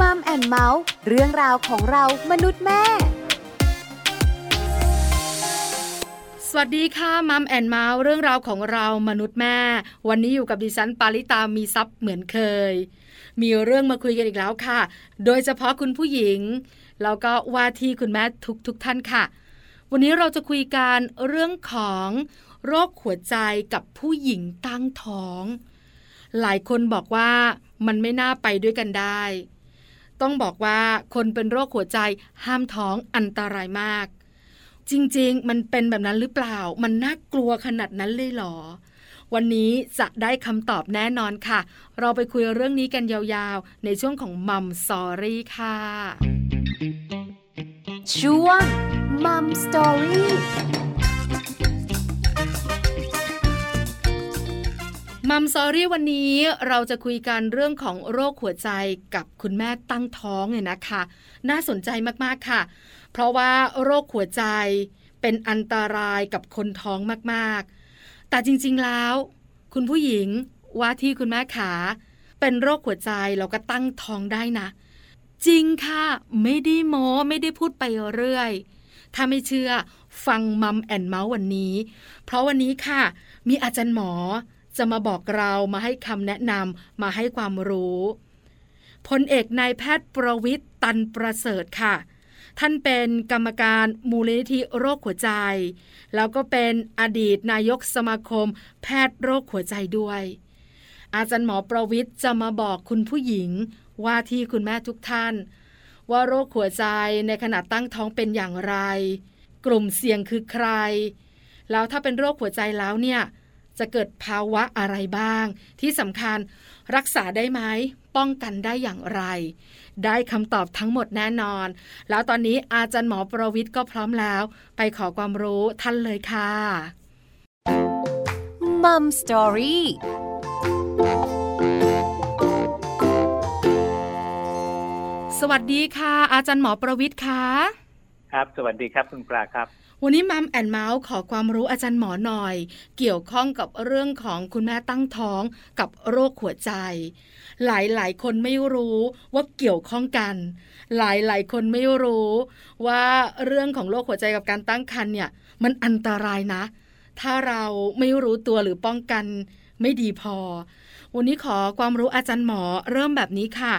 Mom and Mouth เรื่องราวของเรามนุษย์แม่ สวัสดีค่ะ Mom and Mouth เรื่องราวของเรามนุษย์แม่ วันนี้อยู่กับดิฉันปาริตามีทรัพย์เหมือนเคย มีเรื่องมาคุยกันอีกแล้วค่ะ โดยเฉพาะคุณผู้หญิง แล้วก็ว่าที่คุณแม่ทุกทุกท่านค่ะ วันนี้เราจะคุยกันเรื่องของโรคหัวใจกับผู้หญิงตั้งท้อง หลายคนบอกว่ามันไม่น่าไปด้วยกันได้ ต้องบอกว่าคนเป็นโรคหัวใจห้ามท้องอันตรายมาก จริงๆ มันเป็นแบบนั้นหรือเปล่า มันน่ากลัวขนาดนั้นเลยหรอ วันนี้จะได้คำตอบแน่นอนค่ะ เราไปคุยเรื่องนี้กันยาวๆ ในช่วงของมัมสอรี่ค่ะช่วงมัมสตอรี่ มัมซอรี่วันนี้เราจะคุยกันเรื่องของโรคหัวใจกับคุณแม่ตั้งท้องเนี่ยนะคะ น่าสนใจมากๆค่ะ เพราะว่าโรคหัวใจเป็นอันตรายกับคนท้องมากๆ แต่จริงๆแล้ว คุณผู้หญิงว่าที่คุณแม่ขา เป็นโรคหัวใจเราก็ตั้งท้องได้นะ จริงค่ะ ไม่ได้โม้ไม่ได้พูดไปเรื่อยถ้าไม่เชื่อฟังมัมแอนเมาส์วันนี้ เพราะวันนี้ค่ะ มีอาจารย์หมอ จะมาบอกเรามาให้คำแนะนำมาให้ความรู้พลเอกนายแพทย์ประวิทย์ตันประเสริฐค่ะ ท่านเป็นกรรมการมูลนิธิโรคหัวใจ แล้วก็เป็นอดีตนายกสมาคม แพทย์โรคหัวใจด้วย อาจารย์หมอประวิทย์จะมาบอกคุณผู้หญิงว่าที่คุณแม่ทุกท่าน ว่าโรคหัวใจในขณะตั้งท้องเป็นอย่างไร กลุ่มเสี่ยงคือใคร แล้วถ้าเป็นโรคหัวใจแล้วเนี่ย จะเกิดภาวะอะไรบ้าง ที่สำคัญรักษาได้ไหมป้องกันได้อย่างไร ได้คำตอบทั้งหมดแน่นอน แล้วตอนนี้อาจารย์หมอประวิทย์ก็พร้อมแล้ว ไปขอความรู้ท่านเลยค่ะมัมสตอรี่สวัสดีค่ะ อาจารย์หมอประวิทย์ค่ะ ครับ สวัสดีครับคุณปลาครับ วันนี้มัมแอนเมาส์ขอความรู้อาจารย์หมอหน่อย เกี่ยวข้องกับเรื่องของคุณแม่ตั้งท้องกับโรคหัวใจ หลายหลายคนไม่รู้ว่าเกี่ยวข้องกัน หลายหลายคนไม่รู้ว่าเรื่องของโรคหัวใจกับการตั้งครรภ์เนี่ยมันอันตรายนะ ถ้าเราไม่รู้ตัวหรือป้องกันไม่ดีพอ วันนี้ขอความรู้อาจารย์หมอเริ่มแบบนี้ค่ะ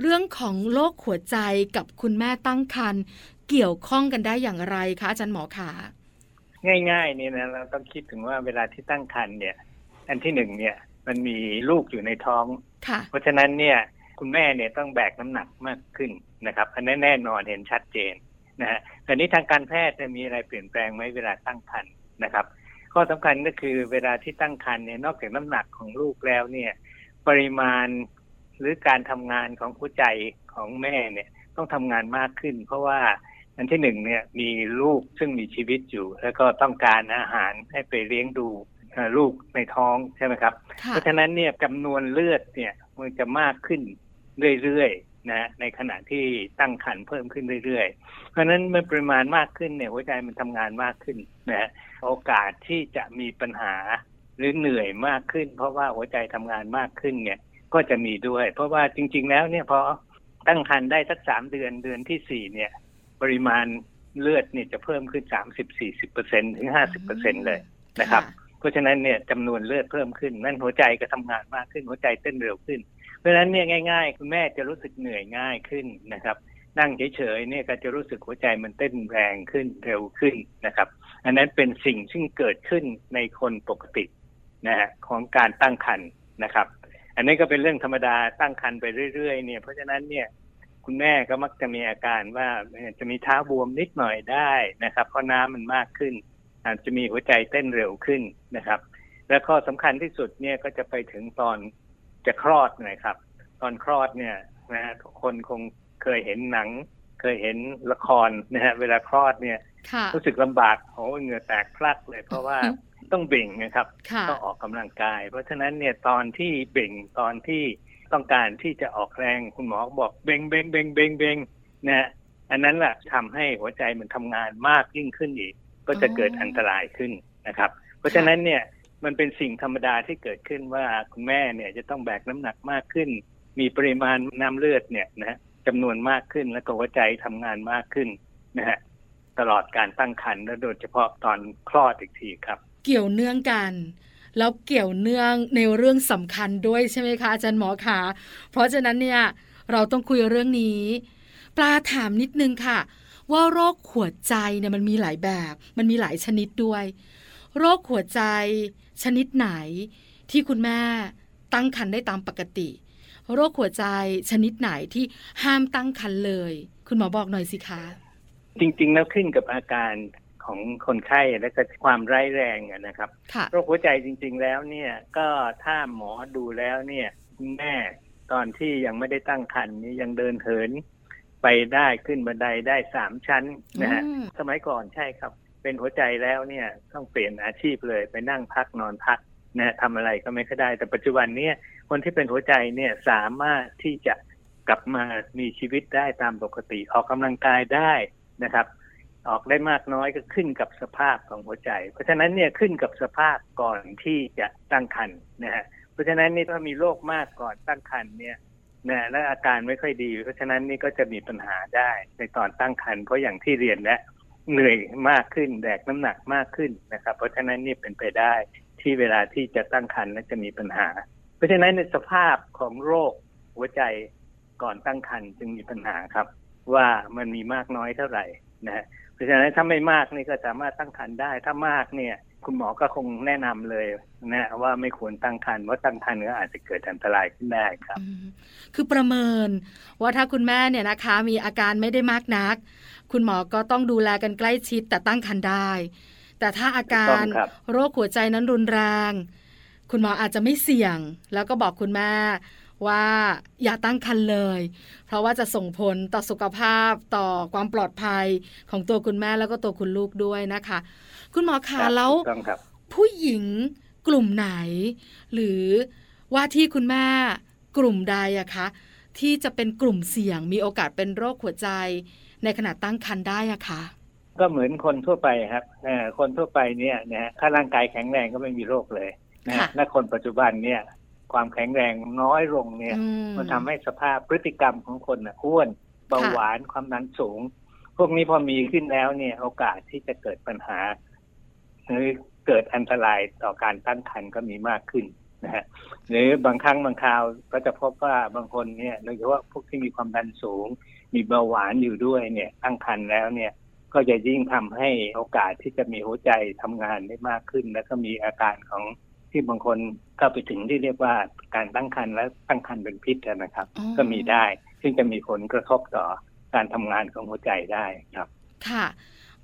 เรื่องของโรคหัวใจกับคุณแม่ตั้งครรภ์ เกี่ยวข้องกันได้อย่างไรคะอาจารย์หมอขาง่ายๆนี่นะเราต้องคิดถึงว่าเวลาที่ตั้งครรภ์เนี่ย อันที่หนึ่งเนี่ย มันมีลูกอยู่ในท้องค่ะเพราะฉะนั้นเนี่ย คุณแม่เนี่ยต้องแบกน้ำหนักมากขึ้นนะครับ อันนั้นแน่นอนเห็นชัดเจนนะฮะแต่นี้ทางการแพทย์จะมีอะไรเปลี่ยนแปลงไหมเวลาตั้งครรภ์นะครับ ข้อสำคัญก็คือเวลาที่ตั้งครรภ์เนี่ยนอกจากน้ำหนักของลูกแล้วเนี่ย ปริมาณหรือการทำงานของหัวใจของแม่เนี่ยต้องทำงานมากขึ้น เพราะว่า อันที่หนึ่งเนี่ยมีลูกซึ่งมีชีวิตอยู่ แล้วก็ต้องการอาหารให้ไปเลี้ยงดูเอ่อลูกในท้องใช่ไหมครับค่ะเพราะฉะนั้นเนี่ยจำนวนเลือดเนี่ยมันจะมากขึ้นเรื่อยๆนะในขณะที่ตั้งครรภ์เพิ่มขึ้นเรื่อยๆ เพราะฉะนั้นเมื่อปริมาณมากขึ้นเนี่ยหัวใจมันทำงานมากขึ้นนะฮะโอกาสที่จะมีปัญหาหรือเหนื่อยมากขึ้น เพราะว่าหัวใจทำงานมากขึ้นเนี่ยก็จะมีด้วย เพราะว่าจริง ๆ แล้วเนี่ยพอตั้งครรภ์ได้สักสามเดือนเดือนที่สี่เนี่ย ปริมาณเลือดเนี่ยจะเพิ่มขึ้นสามสิบสี่สิบเปอร์เซ็นถึงห้าสิบเปอร์เซ็นเลยนะครับ เพราะฉะนั้นเนี่ยจำนวนเลือดเพิ่มขึ้น นั่นหัวใจก็ทำงานมากขึ้นหัวใจเต้นเร็วขึ้น เพราะฉะนั้นเนี่ยง่าย ๆ คุณแม่จะรู้สึกเหนื่อยง่ายขึ้นนะครับ นั่งเฉยๆเนี่ยก็จะรู้สึกหัวใจมันเต้นแรงขึ้นเร็วขึ้นนะครับ อันนั้นเป็นสิ่งซึ่งเกิดขึ้นในคนปกตินะฮะของการตั้งครรภ์นะครับ อันนี้ก็เป็นเรื่องธรรมดาตั้งครรภ์ไปเรื่อยๆเนี่ยเพราะฉะนั้นเนี่ย คุณแม่ก็มักจะมีอาการว่าเอ่อจะมีเท้าบวมนิดหน่อยได้นะครับ เพราะน้ำมันมากขึ้น อาจจะมีหัวใจเต้นเร็วขึ้นนะครับ และข้อสำคัญที่สุดเนี่ยก็จะไปถึงตอนจะคลอดนะครับ ตอนคลอดเนี่ยนะฮะทุกคนคงเคยเห็นหนัง เคยเห็นละครนะฮะเวลาคลอดเนี่ยค่ะรู้สึกลำบากโอ้เหงื่อแตกพลักเลย เพราะว่าต้องเบ่งนะครับค่ะต้องออกกำลังกาย เพราะฉะนั้นเนี่ยตอนที่เบ่งตอนที่ ต้องการที่จะออกแรงคุณหมอบอกเบ่งเบ่งเบ่งเบ่งเบ่งนะฮะอันนั้นแหละทำให้หัวใจมันทำงานมากยิ่งขึ้นอีก ก็จะเกิดอันตรายขึ้นนะครับ เพราะฉะนั้นเนี่ยมันเป็นสิ่งธรรมดาที่เกิดขึ้นว่าคุณแม่เนี่ยจะต้องแบกน้ำหนักมากขึ้น มีปริมาณน้ำเลือดเนี่ยนะจำนวนมากขึ้นแล้วก็หัวใจทำงานมากขึ้นนะฮะตลอดการตั้งครรภ์และโดยเฉพาะตอนคลอดอีกทีครับ เกี่ยวเนื่องกัน แล้วเกี่ยวเนื่องในเรื่องสำคัญด้วยใช่ไหมคะอาจารย์หมอคะเพราะฉะนั้นเนี่ยเราต้องคุยเรื่องนี้ ปลาถามนิดนึงค่ะ ว่าโรคหัวใจเนี่ยมันมีหลายแบบ มันมีหลายชนิดด้วย โรคหัวใจชนิดไหนที่คุณแม่ตั้งครรภ์ได้ตามปกติ โรคหัวใจชนิดไหนที่ห้ามตั้งครรภ์เลย คุณหมอบอกหน่อยสิคะจริงๆแล้วขึ้นกับอาการ ของคนไข้และก็ความร้ายแรงอะนะครับค่ะโรคหัวใจจริง ๆ แล้วเนี่ยก็ถ้าหมอดูแล้วเนี่ยคุณแม่ตอนที่ยังไม่ได้ตั้งครรภ์นี้ยังเดินเหิน ไปได้ขึ้นบันไดได้สามชั้นนะฮะอืมสมัยก่อนใช่ครับ เป็นหัวใจแล้วเนี่ยต้องเปลี่ยนอาชีพเลยไปนั่งพักนอนพักนะฮะทำอะไรก็ไม่ค่อยได้ แต่ปัจจุบันเนี่ยคนที่เป็นหัวใจเนี่ยสามารถที่จะกลับมามีชีวิตได้ตามปกติออกกำลังกายได้นะครับ ออกได้มากน้อยก็ขึ้นกับสภาพของหัวใจ เพราะฉะนั้นเนี่ยขึ้นกับสภาพก่อนที่จะตั้งครรภ์นะฮะเพราะฉะนั้นนี่ถ้ามีโรคมากก่อนตั้งครรภ์เนี่ยนะและอาการไม่ค่อยดี เพราะฉะนั้นนี่ก็จะมีปัญหาได้ในตอนตั้งครรภ์เพราะอย่างที่เรียนแล้วเหนื่อยมากขึ้นแบกน้ำหนักมากขึ้นนะครับ เพราะฉะนั้นนี่เป็นไปได้ที่เวลาที่จะตั้งครรภ์แล้วจะมีปัญหา เพราะฉะนั้นในสภาพของโรคหัวใจก่อนตั้งครรภ์จึงมีปัญหาครับ ว่ามันมีมากน้อยเท่าไหร่นะฮะ ราะฉะนั้นถ้าไม่มากนี่ก็สามารถตั้งครรภ์ได้ ถ้ามากเนี่ย คุณหมอก็คงแนะนำเลยนะว่าไม่ควรตั้งครรภ์เพราะตั้งครรภ์ก็อาจจะเกิดอันตรายขึ้นได้ครับอืมคือประเมินว่าถ้าคุณแม่เนี่ยนะคะ มีอาการไม่ได้มากนัก คุณหมอก็ต้องดูแลกันใกล้ชิดแต่ตั้งครรภ์ได้ แต่ถ้าอาการถูกต้องครับโรคหัวใจนั้นรุนแรง คุณหมออาจจะไม่เสี่ยง แล้วก็บอกคุณแม่ ว่าอย่าตั้งครรภ์เลย เพราะว่าจะส่งผลต่อสุขภาพต่อความปลอดภัยของตัวคุณแม่แล้วก็ตัวคุณลูกด้วยนะคะ คุณหมอคคะรับแล้วถูกต้องครับผู้หญิงกลุ่มไหน หรือว่าที่คุณแม่กลุ่มใดอะคะ ที่จะเป็นกลุ่มเสี่ยงมีโอกาสเป็นโรคหัวใจ ในขณะตั้งครรภ์ได้อะคะก็เหมือนคนทั่วไปครับเอ่อคนทั่วไปเนี่ยนะฮะถ้าร่างกายแข็งแรงก็ไม่มีโรคเลยนะฮะค่ะและคนปัจจุบันเนี่ย ความแข็งแรงน้อยลงเนี่ยอืมันทำให้สภาพพฤติกรรมของคนน่ะอ้วนเบาค่ะหวานความดันสูง พวกนี้พอมีขึ้นแล้วเนี่ยโอกาสที่จะเกิดปัญหาหรือเกิดอันตรายต่อการตั้งครรภ์ก็มีมากขึ้นนะฮะหรือบางครั้งบางคราวก็จะพบว่าบางคนเนี่ยโดยเฉพาะพวกที่มีความดันสูง มีเบาหวานอยู่ด้วยเนี่ย ตั้งครรภ์แล้วเนี่ย ก็จะยิ่งทำให้โอกาสที่จะมีหัวใจทำงานได้มากขึ้น แล้วก็มีอาการของ ที่บางคนเข้าไปถึงที่เรียกว่าการตั้งครรภ์และตั้งครรภ์เป็นพิษนะครับอ๋อก็มีได้ ซึ่งจะมีผลกระทบต่อการทำงานของหัวใจได้ครับ ค่ะ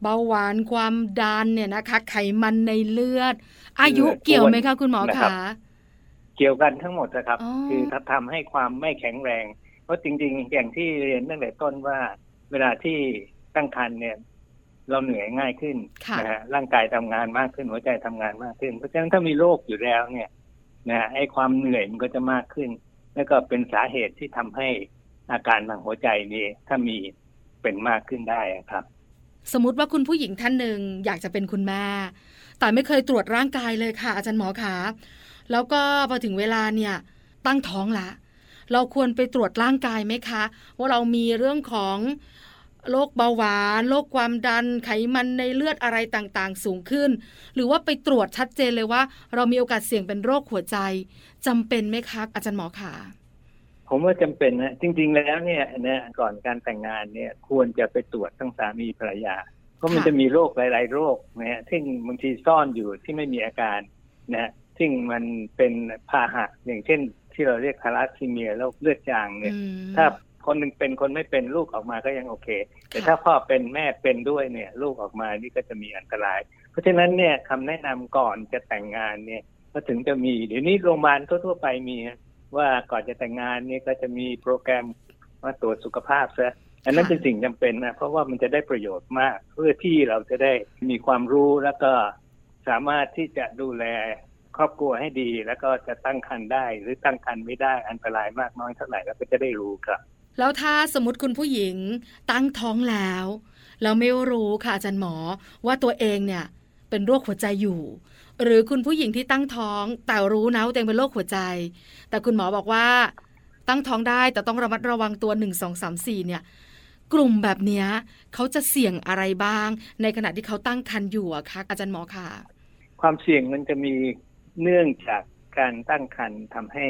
เบาหวานความดันเนี่ยนะคะ ไขมันในเลือด อายุเลือดเกี่ยวไหมอ้วคะนคุณหมอนะครัคะบเกี่ยวกันทั้งหมดนะครับอ๋อคือถ้าทำให้ความไม่แข็งแรง เพราะจริง ๆ อย่างที่เรียนตั้งแต่ต้นว่า เวลาที่ตั้งครรภ์เนี่ย เราเหนื่อยง่ายขึ้นค่ะนะฮะร่างกายทำงานมากขึ้น หัวใจทำงานมากขึ้น เพราะฉะนั้นถ้ามีโรคอยู่แล้วเนี่ยนะฮะไอ้ความเหนื่อยมันก็จะมากขึ้น แล้วก็เป็นสาเหตุที่ทำให้อาการทางหัวใจนี่ถ้ามีเป็นมากขึ้นได้ครับ สมมติว่าคุณผู้หญิงท่านหนึ่งอยากจะเป็นคุณแม่ แต่ไม่เคยตรวจร่างกายเลยค่ะ อาจารย์หมอคะแล้วก็พอถึงเวลาเนี่ยตั้งท้องละเราควรไปตรวจร่างกายไหมคะ ว่าเรามีเรื่องของ โรคเบาหวานโรคความดันไขมันในเลือดอะไรต่างๆ สูงขึ้น หรือว่าไปตรวจชัดเจนเลยว่า เรามีโอกาสเสี่ยงเป็นโรคหัวใจจำเป็นไหมคะอาจารย์หมอคะผมว่าจำเป็นนะจริง ๆ แล้วเนี่ยนะก่อนการแต่งงานเนี่ยควรจะไปตรวจทั้งสามีภรรยา เพราะมันค่ะจะมีโรคหลาย ๆ โรคนะฮะซึ่งบางทีซ่อนอยู่ที่ไม่มีอาการนะฮะซึ่งมันเป็นพาหะอย่างเช่นที่เราเรียกทาลัสซีเมียโรคเลือดจางเนี่ยอืมถ้า คนหนึ่งเป็นคนไม่เป็นลูกออกมาก็ยังโอเค แต่ค่ะถ้าพ่อเป็นแม่เป็นด้วยเนี่ย ลูกออกมานี่ก็จะมีอันตราย เพราะฉะนั้นเนี่ยคำแนะนำก่อนจะแต่งงานเนี่ย ก็ถึงจะมีเดี๋ยวนี้โรงพยาบาลทั่วๆไปมีนะว่าก่อนจะแต่งงานเนี่ยก็จะมีโปรแกรมมาตรวจสุขภาพซะอันนั้นค่ะเป็นสิ่งจำเป็นนะเพราะว่ามันจะได้ประโยชน์มาก เพื่อที่เราจะได้มีความรู้แล้วก็สามารถที่จะดูแลครอบครัวให้ดี แล้วก็จะตั้งครรภ์ได้ หรือตั้งครรภ์ไม่ได้อันตรายมากน้อยเท่าไหร่แล้วก็จะได้รู้ครับ แล้วถ้าสมมติคุณผู้หญิงตั้งท้องแล้วแล้วไม่รู้ค่ะอาจารย์หมอว่าตัวเองเนี่ยเป็นโรคหัวใจอยู่ หรือคุณผู้หญิงที่ตั้งท้องแต่รู้นะว่าตัวเองเป็นโรคหัวใจ แต่คุณหมอบอกว่าตั้งท้องได้แต่ต้องระมัดระวังตัวหนึ่งสองสามสี่เนี่ย กลุ่มแบบนี้เขาจะเสี่ยงอะไรบ้าง ในขณะที่เขาตั้งครรภ์อยู่อะคะอาจารย์หมอคะความเสี่ยงมันจะมีเนื่องจากการตั้งครรภ์ทำให้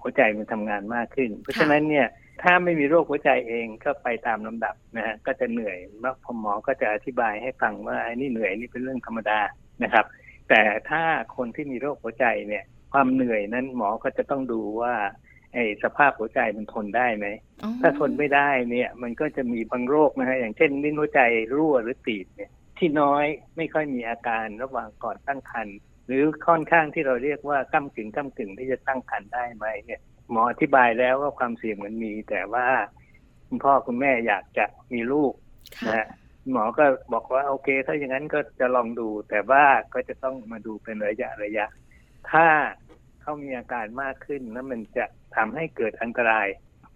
หัวใจมันทำงานมากขึ้น เพราะฉะนั้นเนี่ย ถ้าไม่มีโรคหัวใจเองก็ไปตามลำดับนะฮะก็จะเหนื่อยแล้วพอหมอก็จะอธิบายให้ฟังว่าไอ้นี่เหนื่อยนี่เป็นเรื่องธรรมดานะครับ แต่ถ้าคนที่มีโรคหัวใจเนี่ย ความเหนื่อยนั้นหมอก็จะต้องดูว่าไอ้สภาพหัวใจมันทนได้ไหมอ๋อถ้าทนไม่ได้เนี่ย มันก็จะมีบางโรคนะฮะอย่างเช่นลิ้นหัวใจรั่วหรือตีบเนี่ย ที่น้อยไม่ค่อยมีอาการระหว่างก่อนตั้งครรภ์หรือค่อนข้างที่เราเรียกว่าก้ากึ่งก้ากึ่งที่จะตั้งครรภ์ได้ไหมเนี่ย หมออธิบายแล้วว่าความเสี่ยงมันมี แต่ว่าคุณพ่อคุณแม่อยากจะมีลูกค่ะนะฮะหมอก็บอกว่าโอเค ถ้าอย่างนั้นก็จะลองดู แต่ว่าก็จะต้องมาดูเป็นระยะระยะ ถ้าเขามีอาการมากขึ้นแล้วมันจะทำให้เกิดอันตราย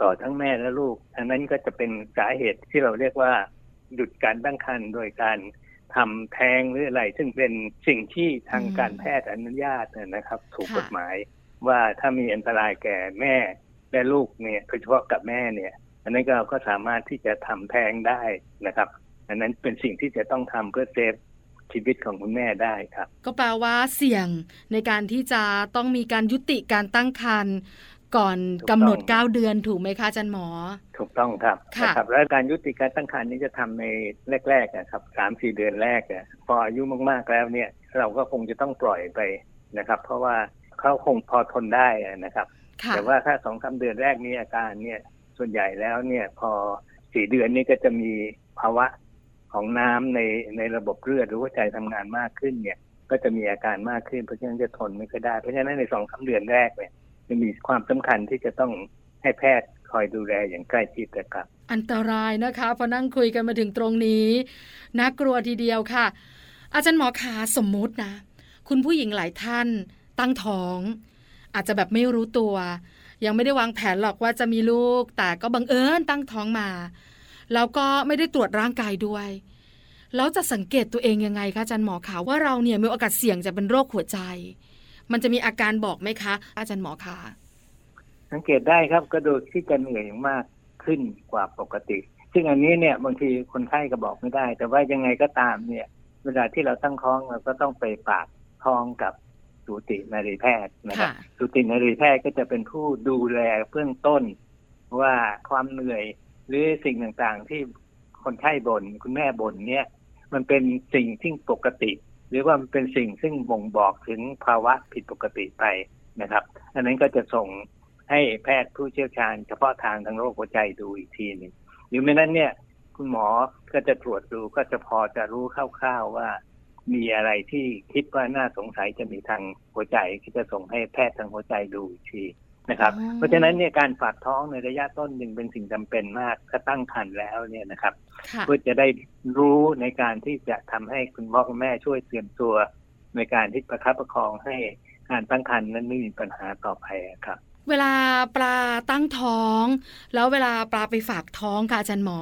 ต่อทั้งแม่และลูก อันนั้นก็จะเป็นสาเหตุที่เราเรียกว่า หยุดการตั้งครรภ์โดยการทำแท้งหรืออะไร ซึ่งเป็นสิ่งที่ทางการแพทย์อนุญาตนะครับ ถูกกฎหมาย ว่าถ้ามีอันตรายแก่แม่และลูกเนี่ยโดยเฉพาะกับแม่เนี่ย อันนั้นก็เราก็สามารถที่จะทำแท้งได้นะครับ อันนั้นเป็นสิ่งที่จะต้องทำเพื่อเซฟชีวิตของคุณแม่ได้ครับ ก็แปลว่าเสี่ยงในการที่จะต้องมีการยุติการตั้งครรภ์ก่อนถูกกำหนดต้อง9เดือนถูกไหมคะอาจารย์หมอ ถูกต้องครับค่ะนะครับแล้วการยุติการตั้งครรภ์นี้จะทำในแรกๆนะครับสามสี่เดือนแรกอะพออายุมากๆแล้วเนี่ย เราก็คงจะต้องปล่อยไปนะครับ เพราะว่า เขาคงพอทนได้อะนะครับค่ะแต่ว่าถ้าสองสามเดือนแรกนี้อาการเนี่ยส่วนใหญ่แล้วเนี่ยพอสี่เดือนนี้ก็จะมีภาวะของน้ำในในระบบเลือดหรือว่าใจทำงานมากขึ้นเนี่ย ก็จะมีอาการมากขึ้นเพราะฉะนั้นจะทนไม่ค่อยได้ เพราะฉะนั้นในสองสามเดือนแรกเนี่ยจะมีความสำคัญที่จะต้องให้แพทย์คอยดูแลอย่างใกล้ชิดนะครับ อันตรายนะคะพอนั่งคุยกันมาถึงตรงนี้น่ากลัวทีเดียวค่ะ อาจารย์หมอขาสมมุตินะ คุณผู้หญิงหลายท่าน ตั้งท้อง อาจจะแบบไม่รู้ตัว ยังไม่ได้วางแผนหรอกว่าจะมีลูก แต่ก็บังเอิญตั้งท้องมา แล้วก็ไม่ได้ตรวจร่างกายด้วยแล้วจะสังเกตตัวเองยังไงคะอาจารย์หมอขาว่าเราเนี่ยมีโอกาสเสี่ยงจะเป็นโรคหัวใจ มันจะมีอาการบอกไหมคะ อาจารย์หมอคะสังเกตได้ครับก็ดูที่จะเหนื่อยมากขึ้นกว่าปกติ ซึ่งอันนี้เนี่ยบางทีคนไข้ก็บอกไม่ได้ แต่ว่ายังไงก็ตามเนี่ย เวลาที่เราตั้งท้องเราก็ต้องไปฝากท้องกับ สูตินารีแพทย์นะครับค่ะสูตินารีแพทย์ก็จะเป็นผู้ดูแลเบื้องต้น ว่าความเหนื่อยหรือสิ่งต่างๆ ที่คนไข้บน่นคุณแม่บ่นเนี่ย มันเป็นสิ่งที่ปกติ หรือว่ามันเป็นสิ่งซึ่งบ่งบอกถึงภาวะผิดปกติไปนะครับ อันนั้นก็จะส่งให้แพทย์ผู้เชี่ยวชาญเฉพาะทางทางโรคหัวใจดูอีกทีหนึ่งหรือไม่นั้นเนี่ย คุณหมอก็จะตรวจดูก็จะพอจะรู้คร่าวๆว่า มีอะไรที่คิดว่าน่าสงสัยจะมีทางหัวใจก็จะส่งให้แพทย์ทางหัวใจดูอีกทีนะครับอ๋อเพราะฉะนั้นเนี่ยการฝากท้องในระยะต้นหนึ่งเป็นสิ่งจำเป็นมากถ้าตั้งครรภ์แล้วเนี่ยนะครับค่ะเพื่อจะได้รู้ในการที่จะทำให้คุณพ่อคุณแม่ช่วยเตรียมตัว ในการที่ประคับประคองให้การตั้งครรภ์นั้นไม่มีปัญหาต่อไปอะครับเวลาปลาตั้งท้อง แล้วเวลาปลาไปฝากท้องค่ะอาจารย์หมอ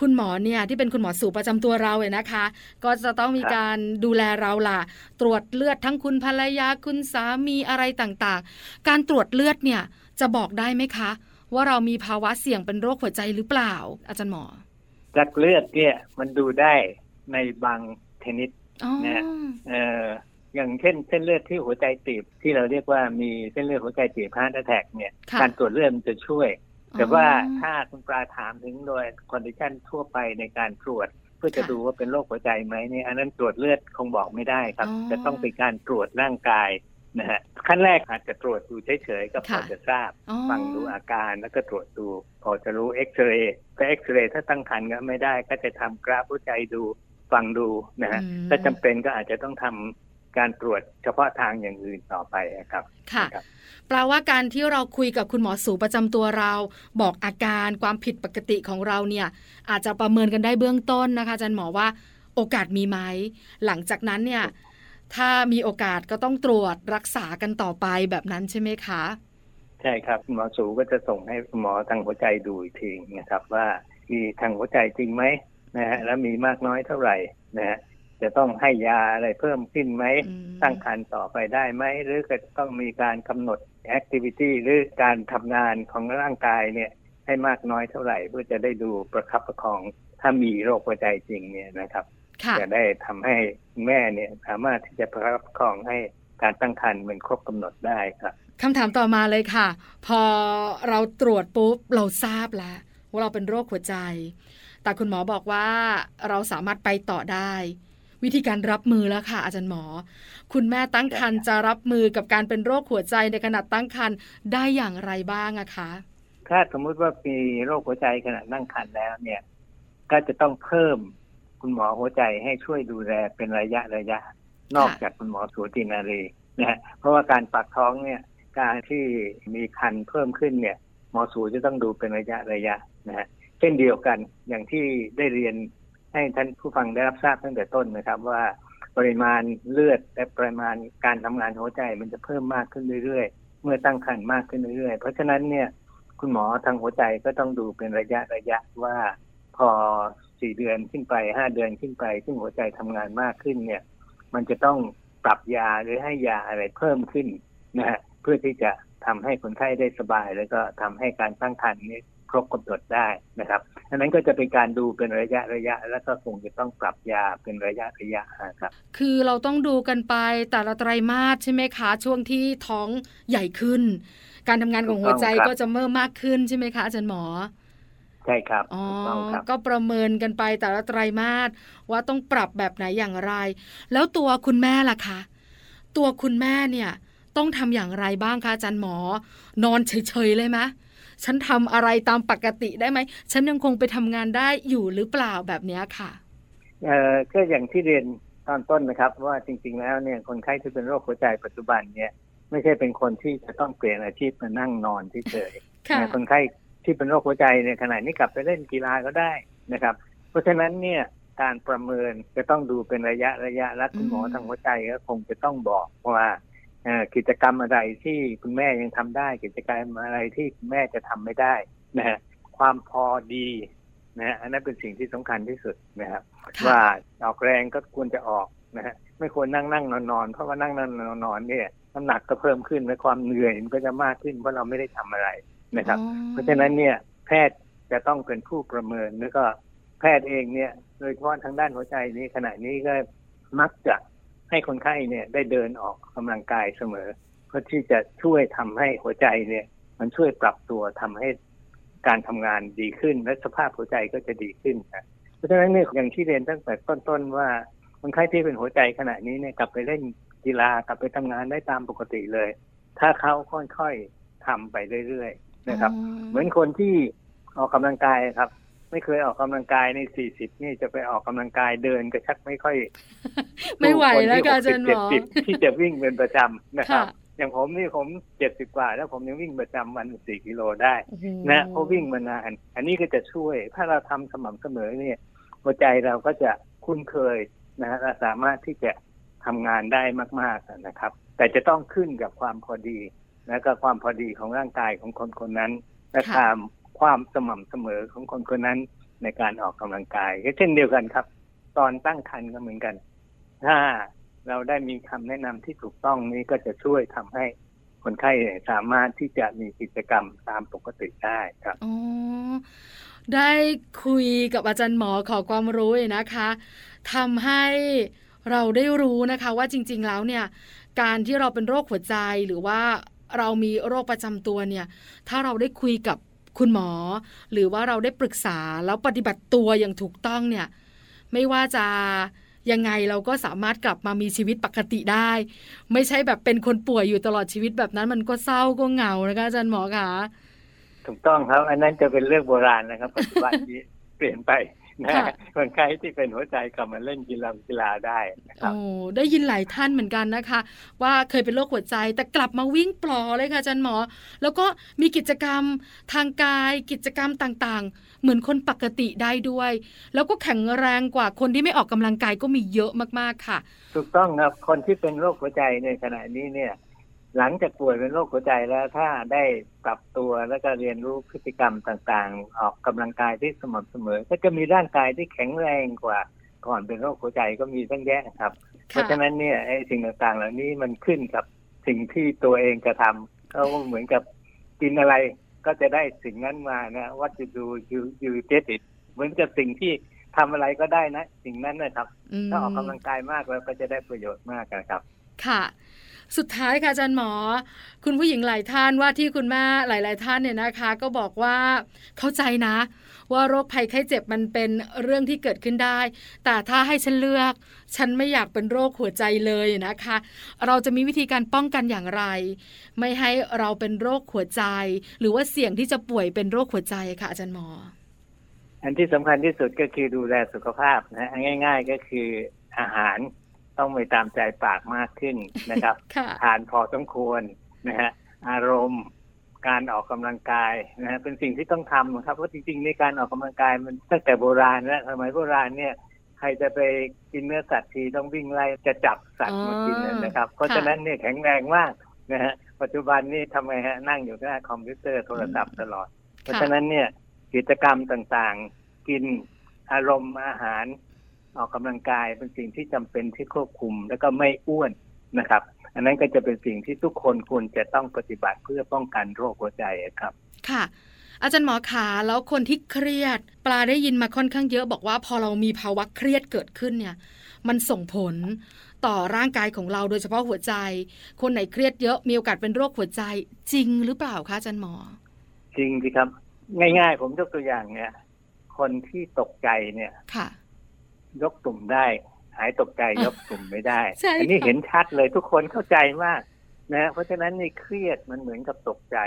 คุณหมอเนี่ยที่เป็นคุณหมอสูประจำตัวเราเนี่ยนะคะ ก็จะต้องมีครับการดูแลเราล่ะ ตรวจเลือดทั้งคุณภรรยาคุณสามีอะไรต่างๆ การตรวจเลือดเนี่ยจะบอกได้ไหมคะ ว่าเรามีภาวะเสี่ยงเป็นโรคหัวใจหรือเปล่า อาจารย์หมอ จากเลือดเนี่ยมันดูได้ในบางชนิดอ๋อเนี่ยเอ่ออย่างเช่นเส้นเลือดที่หัวใจตีบที่เราเรียกว่ามีเส้นเลือดหัวใจตีบพาร์ตแทกเนี่ยค่ะการตรวจเลือดมันจะช่วย แต่ว่าอ๋อถ้าคุณปลาถามถึงโดย condition ทั่วไปในการตรวจ เพื่อจะค่ะดูว่าเป็นโรคหัวใจไหมเนี่ยอันนั้นตรวจเลือดคงบอกไม่ได้ครับอ๋อจะต้องเป็นการตรวจร่างกายนะฮะขั้นแรกอาจจะตรวจดูเฉยๆก็พอค่ะจะทราบอ๋อฟังดูอาการแล้วก็ตรวจดู พอจะรู้เอ็กซเรย์ถ้าเอ็กซเรย์ถ้าตั้งครรภ์ก็ไม่ได้ ก็จะทำกราฟหัวใจดูฟังดูนะฮะอืมถ้าจำเป็นก็อาจจะต้องทำ การตรวจเฉพาะทางอย่างอื่นต่อไปครับค่ะครับแปลว่าการที่เราคุยกับคุณหมอสูประจำตัวเรา บอกอาการความผิดปกติของเราเนี่ย อาจจะประเมินกันได้เบื้องต้นนะคะอาจารย์หมอว่าโอกาสมีไหมหลังจากนั้นเนี่ย ถ้ามีโอกาสก็ต้องตรวจรักษากันต่อไปแบบนั้นใช่ไหมคะ ใช่ครับคุณหมอสูก็จะส่งให้คุณหมอทางหัวใจดูอีกทีนะครับ ว่ามีทางหัวใจจริงไหมนะฮะแล้วมีมากน้อยเท่าไหร่นะฮะ จะต้องให้ยาอะไรเพิ่มขึ้นไหมอืมตั้งครรภ์ต่อไปได้ไหม หรือก็จะต้องมีการกำหนดแอคทิวิตี้หรือการทำงานของร่างกายเนี่ยให้มากน้อยเท่าไหร่เพื่อจะได้ดูประคับประคองถ้ามีโรคหัวใจจริงเนี่ยนะครับค่ะจะได้ทำให้แม่เนี่ยสามารถที่จะประคับประคองให้การตั้งครรภ์มันครบกำหนดได้ครับคำถามต่อมาเลยค่ะ พอเราตรวจปุ๊บเราทราบแล้วว่าเราเป็นโรคหัวใจ แต่คุณหมอบอกว่าเราสามารถไปต่อได้ วิธีการรับมือแล้วค่ะ อาจารย์หมอ คุณแม่ตั้งครรภ์จะรับมือกับการเป็นโรคหัวใจในขณะตั้งครรภ์ได้อย่างไรบ้างอะคะถ้าสมมุติว่ามีโรคหัวใจขณะตั้งครรภ์แล้วเนี่ย ก็จะต้องเพิ่มคุณหมอหัวใจให้ช่วยดูแลเป็นระยะระยะ นอกจากคุณหมอสูตินารีนะฮะเพราะว่าการปักท้องเนี่ยการที่มีคันเพิ่มขึ้นเนี่ย หมอสูจะต้องดูเป็นระยะระยะนะฮะเช่นเดียวกันอย่างที่ได้เรียน ให้ท่านผู้ฟังได้รับทราบตั้งแต่ต้นนะครับ ว่าปริมาณเลือดและปริมาณการทำงานหัวใจมันจะเพิ่มมากขึ้นเรื่อยๆ เมื่อตั้งครรภ์มากขึ้นเรื่อยๆ เพราะฉะนั้นเนี่ยคุณหมอทางหัวใจก็ต้องดูเป็นระยะระยะว่าพอสี่เดือนขึ้นไปห้าเดือนขึ้นไป ซึ่งหัวใจทำงานมากขึ้นเนี่ย มันจะต้องปรับยาหรือให้ยาอะไรเพิ่มขึ้นนะฮะเพื่อที่จะทำให้คนไข้ได้สบาย แล้วก็ทำให้การตั้งครรภ์นี้ ครบกำหนดได้นะครับอันนั้นก็จะเป็นการดูเป็นระยะระยะ แล้วก็คงจะต้องปรับยาเป็นระยะระยะนะครับ คือเราต้องดูกันไปแต่ละไตรมาสใช่ไหมคะช่วงที่ท้องใหญ่ขึ้น การทำงานของหัวใจถูกต้องครับก็จะเพิ่มมากขึ้นใช่ไหมคะอาจารย์หมอใช่ครับอ๋อถูกต้องครับก็ประเมินกันไปแต่ละไตรมาสว่าต้องปรับแบบไหนอย่างไร แล้วตัวคุณแม่ล่ะคะตัวคุณแม่เนี่ย ต้องทำอย่างไรบ้างคะอาจารย์หมอ นอนเฉยๆเลยไหม ฉันทำอะไรตามปกติได้ไหม ฉันยังคงไปทำงานได้อยู่หรือเปล่าแบบเนี้ยค่ะเอ่อก็อย่างที่เรียนตอนต้นนะครับ ว่าจริง ๆ แล้วเนี่ยคนไข้ที่เป็นโรคหัวใจปัจจุบันเนี่ยไม่ใช่เป็นคนที่จะต้องเปลี่ยนอาชีพมานั่งนอนเฉยๆค่ะนะคนไข้ที่เป็นโรคหัวใจเนี่ยขณะนี้กลับไปเล่นกีฬาก็ได้นะครับ เพราะฉะนั้นเนี่ยการประเมินจะต้องดูเป็นระยะระยะและคุณหมอทางหัวใจก็คงจะต้องบอกว่าเอ่อ กิจกรรมอะไรที่คุณแม่ยังทำได้ กิจกรรมอะไรที่คุณแม่จะทำไม่ได้นะฮะความพอดีนะฮะอันนั้นเป็นสิ่งที่สำคัญที่สุดนะครับค่ะว่าออกแรงก็ควรจะออกนะฮะไม่ควรนั่งนั่งนอนนอนเพราะว่านั่งนั่งนอนนอนเนี่ยน้ำหนักก็เพิ่มขึ้นและความเหนื่อยมันก็จะมากขึ้นเพราะเราไม่ได้ทำอะไรนะครับอ๋อเพราะฉะนั้นเนี่ยแพทย์จะต้องเป็นผู้ประเมินแล้วก็แพทย์เองเนี่ยโดยเฉพาะทางด้านหัวใจนี้ขณะนี้ก็มักจะ ให้คนไข้เนี่ยได้เดินออกกำลังกายเสมอ เพื่อที่จะช่วยทำให้หัวใจเนี่ย มันช่วยปรับตัวทำให้การทำงานดีขึ้น และสภาพหัวใจก็จะดีขึ้นครับเพราะฉะนั้นเนี่ยอย่างที่เรียนตั้งแต่ต้นๆว่าคนไข้ที่เป็นหัวใจขณะนี้เนี่ยกลับไปเล่นกีฬากลับไปทำงานได้ตามปกติเลย ถ้าเขาค่อยๆทำไปเรื่อยๆนะครับ เหมือนคนที่ออกกำลังกายครับ ไม่เคยออกกำลังกายใน40นี่จะไปออกกำลังกายเดินก็ชักไม่ค่อย ไม่ไหวแล้วค่ะอาสู้จารย์หมอคนที่60 70ที่จะวิ่งเป็นประจำนะครับค่ะอย่างผมนี่ผม70กว่า แล้วผมยังวิ่งประจำวัน4กิโลได้โอ้โหนะเพราะวิ่งมานาน อันนี้ก็จะช่วย ถ้าเราทำสม่ำเสมอเนี่ย หัวใจเราก็จะคุ้นเคยนะฮะและสามารถที่จะทำงานได้มาก ๆนะครับ แต่จะต้องขึ้นกับความพอดีและก็ความพอดีของร่างกายของคนคนนั้นและความ ความสม่ำเสมอของคนคนนั้นในการออกกำลังกายก็เช่นเดียวกันครับ ตอนตั้งครรภ์ก็เหมือนกัน ถ้าเราได้มีคำแนะนำที่ถูกต้องนี้ก็จะช่วยทำให้คนไข้สามารถที่จะมีกิจกรรมตามปกติได้ครับอ๋อได้คุยกับอาจารย์หมอขอความรู้นะคะทำให้เราได้รู้นะคะว่าจริง ๆ แล้วเนี่ย การที่เราเป็นโรคหัวใจหรือว่าเรามีโรคประจำตัวเนี่ย ถ้าเราได้คุยกับ คุณหมอ หรือว่าเราได้ปรึกษาแล้วปฏิบัติตัวอย่างถูกต้องเนี่ยไม่ว่าจะยังไงเราก็สามารถกลับมามีชีวิตปกติได้ ไม่ใช่แบบเป็นคนป่วยอยู่ตลอดชีวิตแบบนั้นมันก็เศร้าก็เหงานะคะอาจารย์หมอคะถูกต้องครับ อันนั้นจะเป็นเรื่องโบราณนะครับปัจจุบันนี้เปลี่ยนไป นะค่ะคนไข้ที่เป็นหัวใจกลับมาเล่นกีฬากีฬาได้นะครับโอ้ได้ยินหลายท่านเหมือนกันนะคะ ว่าเคยเป็นโรคหัวใจแต่กลับมาวิ่งปลอเลยค่ะอาจารย์หมอ แล้วก็มีกิจกรรมทางกายกิจกรรมต่างๆ เหมือนคนปกติได้ด้วย แล้วก็แข็งแรงกว่าคนที่ไม่ออกกำลังกายก็มีเยอะมากๆค่ะ ถูกต้องครับคนที่เป็นโรคหัวใจในขณะนี้เนี่ย หลังจากป่วยเป็นโรคหัวใจแล้วถ้าได้ปรับตัวแล้วก็เรียนรู้พฤติกรรมต่างๆ ออกกำลังกายที่สม่ำเสมอ ก็จะมีร่างกายที่แข็งแรงกว่าก่อนเป็นโรคหัวใจก็มีตั้งแยะครับ เพราะฉะนั้นเนี่ยไอ้สิ่งต่างๆ เหล่านี้มันขึ้นกับสิ่งที่ตัวเองกระทเขาเหมือนกับกินอะไรก็จะได้สิ่งนั้นมานะว่าจะดู you you get it เหมือนกับสิ่งที่ทำอะไรก็ได้นะ สิ่งนั้นนะครับมถ้าออกกำลังกายมากแล้วก็จะได้ประโยชน์มากนะครับ ค่ะ สุดท้ายค่ะอาจารย์หมอ คุณผู้หญิงหลายท่านว่าที่คุณแม่หลาย ๆ ท่านเนี่ยนะคะ ก็บอกว่าเข้าใจนะ ว่าโรคภัยไข้เจ็บมันเป็นเรื่องที่เกิดขึ้นได้ แต่ถ้าให้ฉันเลือก ฉันไม่อยากเป็นโรคหัวใจเลยนะคะ เราจะมีวิธีการป้องกันอย่างไร ไม่ให้เราเป็นโรคหัวใจ หรือว่าเสี่ยงที่จะป่วยเป็นโรคหัวใจค่ะอาจารย์หมอ อันที่สำคัญที่สุดก็คือดูแลสุขภาพนะง่าย ๆ ก็คืออาหาร ต้องไปตามใจปากมากขึ้นนะครับค่ะทานพอสมควรนะฮะอารมณ์การออกกำลังกายนะฮะเป็นสิ่งที่ต้องทำนะครับเพราะจริงๆในการออกกำลังกายมันตั้งแต่โบราณแล้วสมัยโบราณเนี่ยใครจะไปกินเนื้อสัตว์ทีต้องวิ่งไล่จะจับสัตว์มากินนะครับ เพราะฉะนั้นเนี่ยแข็งแรงมากนะฮะปัจจุบันนี่ทำไมฮะนั่งอยู่หน้าคอมพิวเตอร์โทรศัพท์ตลอด เพราะฉะนั้นเนี่ยกิจกรรมต่างๆ กินอารมณ์อาหาร ออกกำลังกายเป็นสิ่งที่จำเป็นที่ควบคุม แล้วก็ไม่อ้วนนะครับ อันนั้นก็จะเป็นสิ่งที่ทุกคนควรจะต้องปฏิบัติเพื่อป้องกันโรคหัวใจครับ ค่ะ อาจารย์หมอขาแล้วคนที่เครียด ปลาได้ยินมาค่อนข้างเยอะบอกว่าพอเรามีภาวะเครียดเกิดขึ้นเนี่ย มันส่งผลต่อร่างกายของเราโดยเฉพาะหัวใจ คนไหนเครียดเยอะมีโอกาสเป็นโรคหัวใจจริงหรือเปล่าคะอาจารย์หมอ จริงสิครับ ง่าย ๆ ผมยกตัวอย่างเนี่ย คนที่ตกใจเนี่ยค่ะ ยกตุ่มได้ หายตกใจยกตุ่มไม่ได้ใช่ค่ะอันี้เห็นชัดเลยทุกคนเข้าใจมากนะเพราะฉะนั้นนี่เครียดมันเหมือนกับตกใจ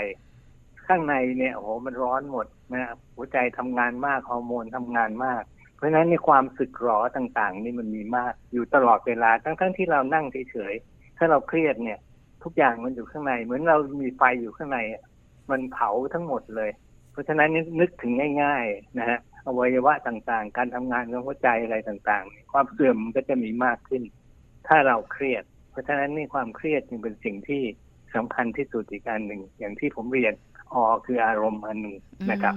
ข้างในเนี่ยโอ้โหมันร้อนหมดนะหัวใจทำงานมากฮอร์โมนทำงานมาก เพราะฉะนั้นในความสึกหรอต่างๆ นี่มันมีมากอยู่ตลอดเวลาทั้งๆที่เรานั่งเฉยๆถ้าเราเครียดเนี่ย ทุกอย่างมันอยู่ข้างใน เหมือนเรามีไฟอยู่ข้างในอะมันเผาทั้งหมดเลย เพราะฉะนั้นนึกถึงง่าย ๆ นะฮะ อวัยวะต่างๆ การทำงานของหัวใจอะไรต่างๆ ความเสื่อมมันก็จะมีมากขึ้น ถ้าเราเครียด เพราะฉะนั้นนี่ความเครียดจึงเป็นสิ่งที่สำคัญที่สุดอีกอันหนึ่ง อย่างที่ผมเรียนออคืออารมณ์อันหนึ่งนะครับ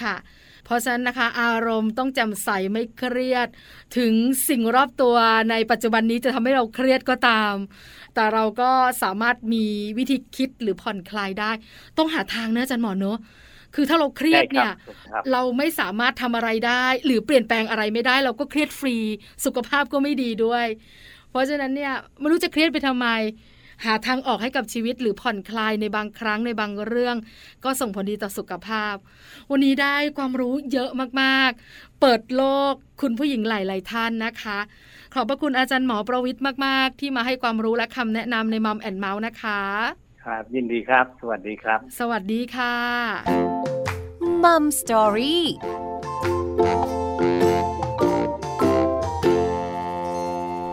ค่ะ เพราะฉะนั้นนะคะ อารมณ์ต้องแจ่มใสไม่เครียด ถึงสิ่งรอบตัวในปัจจุบันนี้จะทำให้เราเครียดก็ตาม แต่เราก็สามารถมีวิธีคิดหรือผ่อนคลายได้ ต้องหาทางเนอะอาจารย์หมอเนอะ คือถ้าเราเครียดเนี่ยได้ครับเราไม่สามารถทำอะไรได้ หรือเปลี่ยนแปลงอะไรไม่ได้ เราก็เครียดฟรี สุขภาพก็ไม่ดีด้วย เพราะฉะนั้นเนี่ยไม่รู้จะเครียดไปทำไม หาทางออกให้กับชีวิตหรือผ่อนคลายในบางครั้งในบางเรื่อง ก็ส่งผลดีต่อสุขภาพ วันนี้ได้ความรู้เยอะมากๆ เปิดโลกคุณผู้หญิงหลาย ๆ ท่านนะคะ ขอบพระคุณอาจารย์หมอประวิทย์มาก ๆ ที่มาให้ความรู้และคำแนะนำในมัมแอนเมาส์นะคะ ครับ ยินดีครับ สวัสดีครับ สวัสดีค่ะมัมสตอรี่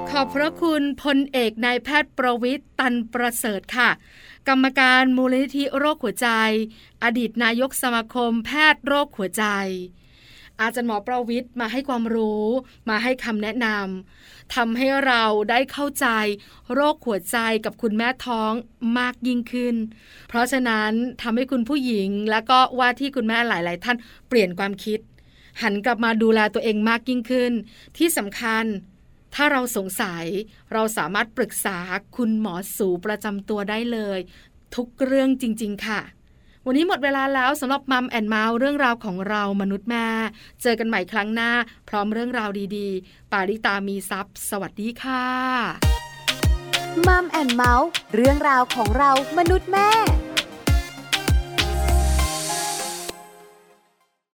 ขอบพระคุณพลเอกนายแพทย์ประวิทย์ตันประเสริฐค่ะ กรรมการมูลนิธิโรคหัวใจ อดีตนายกสมาคมแพทย์โรคหัวใจ อาจารย์หมอประวิทย์มาให้ความรู้ มาให้คำแนะนำทำให้เราได้เข้าใจ โรคหัวใจกับคุณแม่ท้องมากยิ่งขึ้น เพราะฉะนั้นทำให้คุณผู้หญิง และก็ว่าที่คุณแม่หลาย ๆ ท่านเปลี่ยนความคิด หันกลับมาดูแลตัวเองมากยิ่งขึ้น ที่สำคัญถ้าเราสงสัยเราสามารถปรึกษาคุณหมอสูประจำตัวได้เลย ทุกเรื่องจริง ๆ ค่ะ วันนี้หมดเวลาแล้วสำหรับ Mom and Mouth เรื่องราวของเรามนุษย์แม่ เจอกันใหม่ครั้งหน้า พร้อมเรื่องราวดีๆ ปาริตามีทรัพย์สวัสดีค่ะ Mom and Mouth เรื่องราวของเรามนุษย์แม่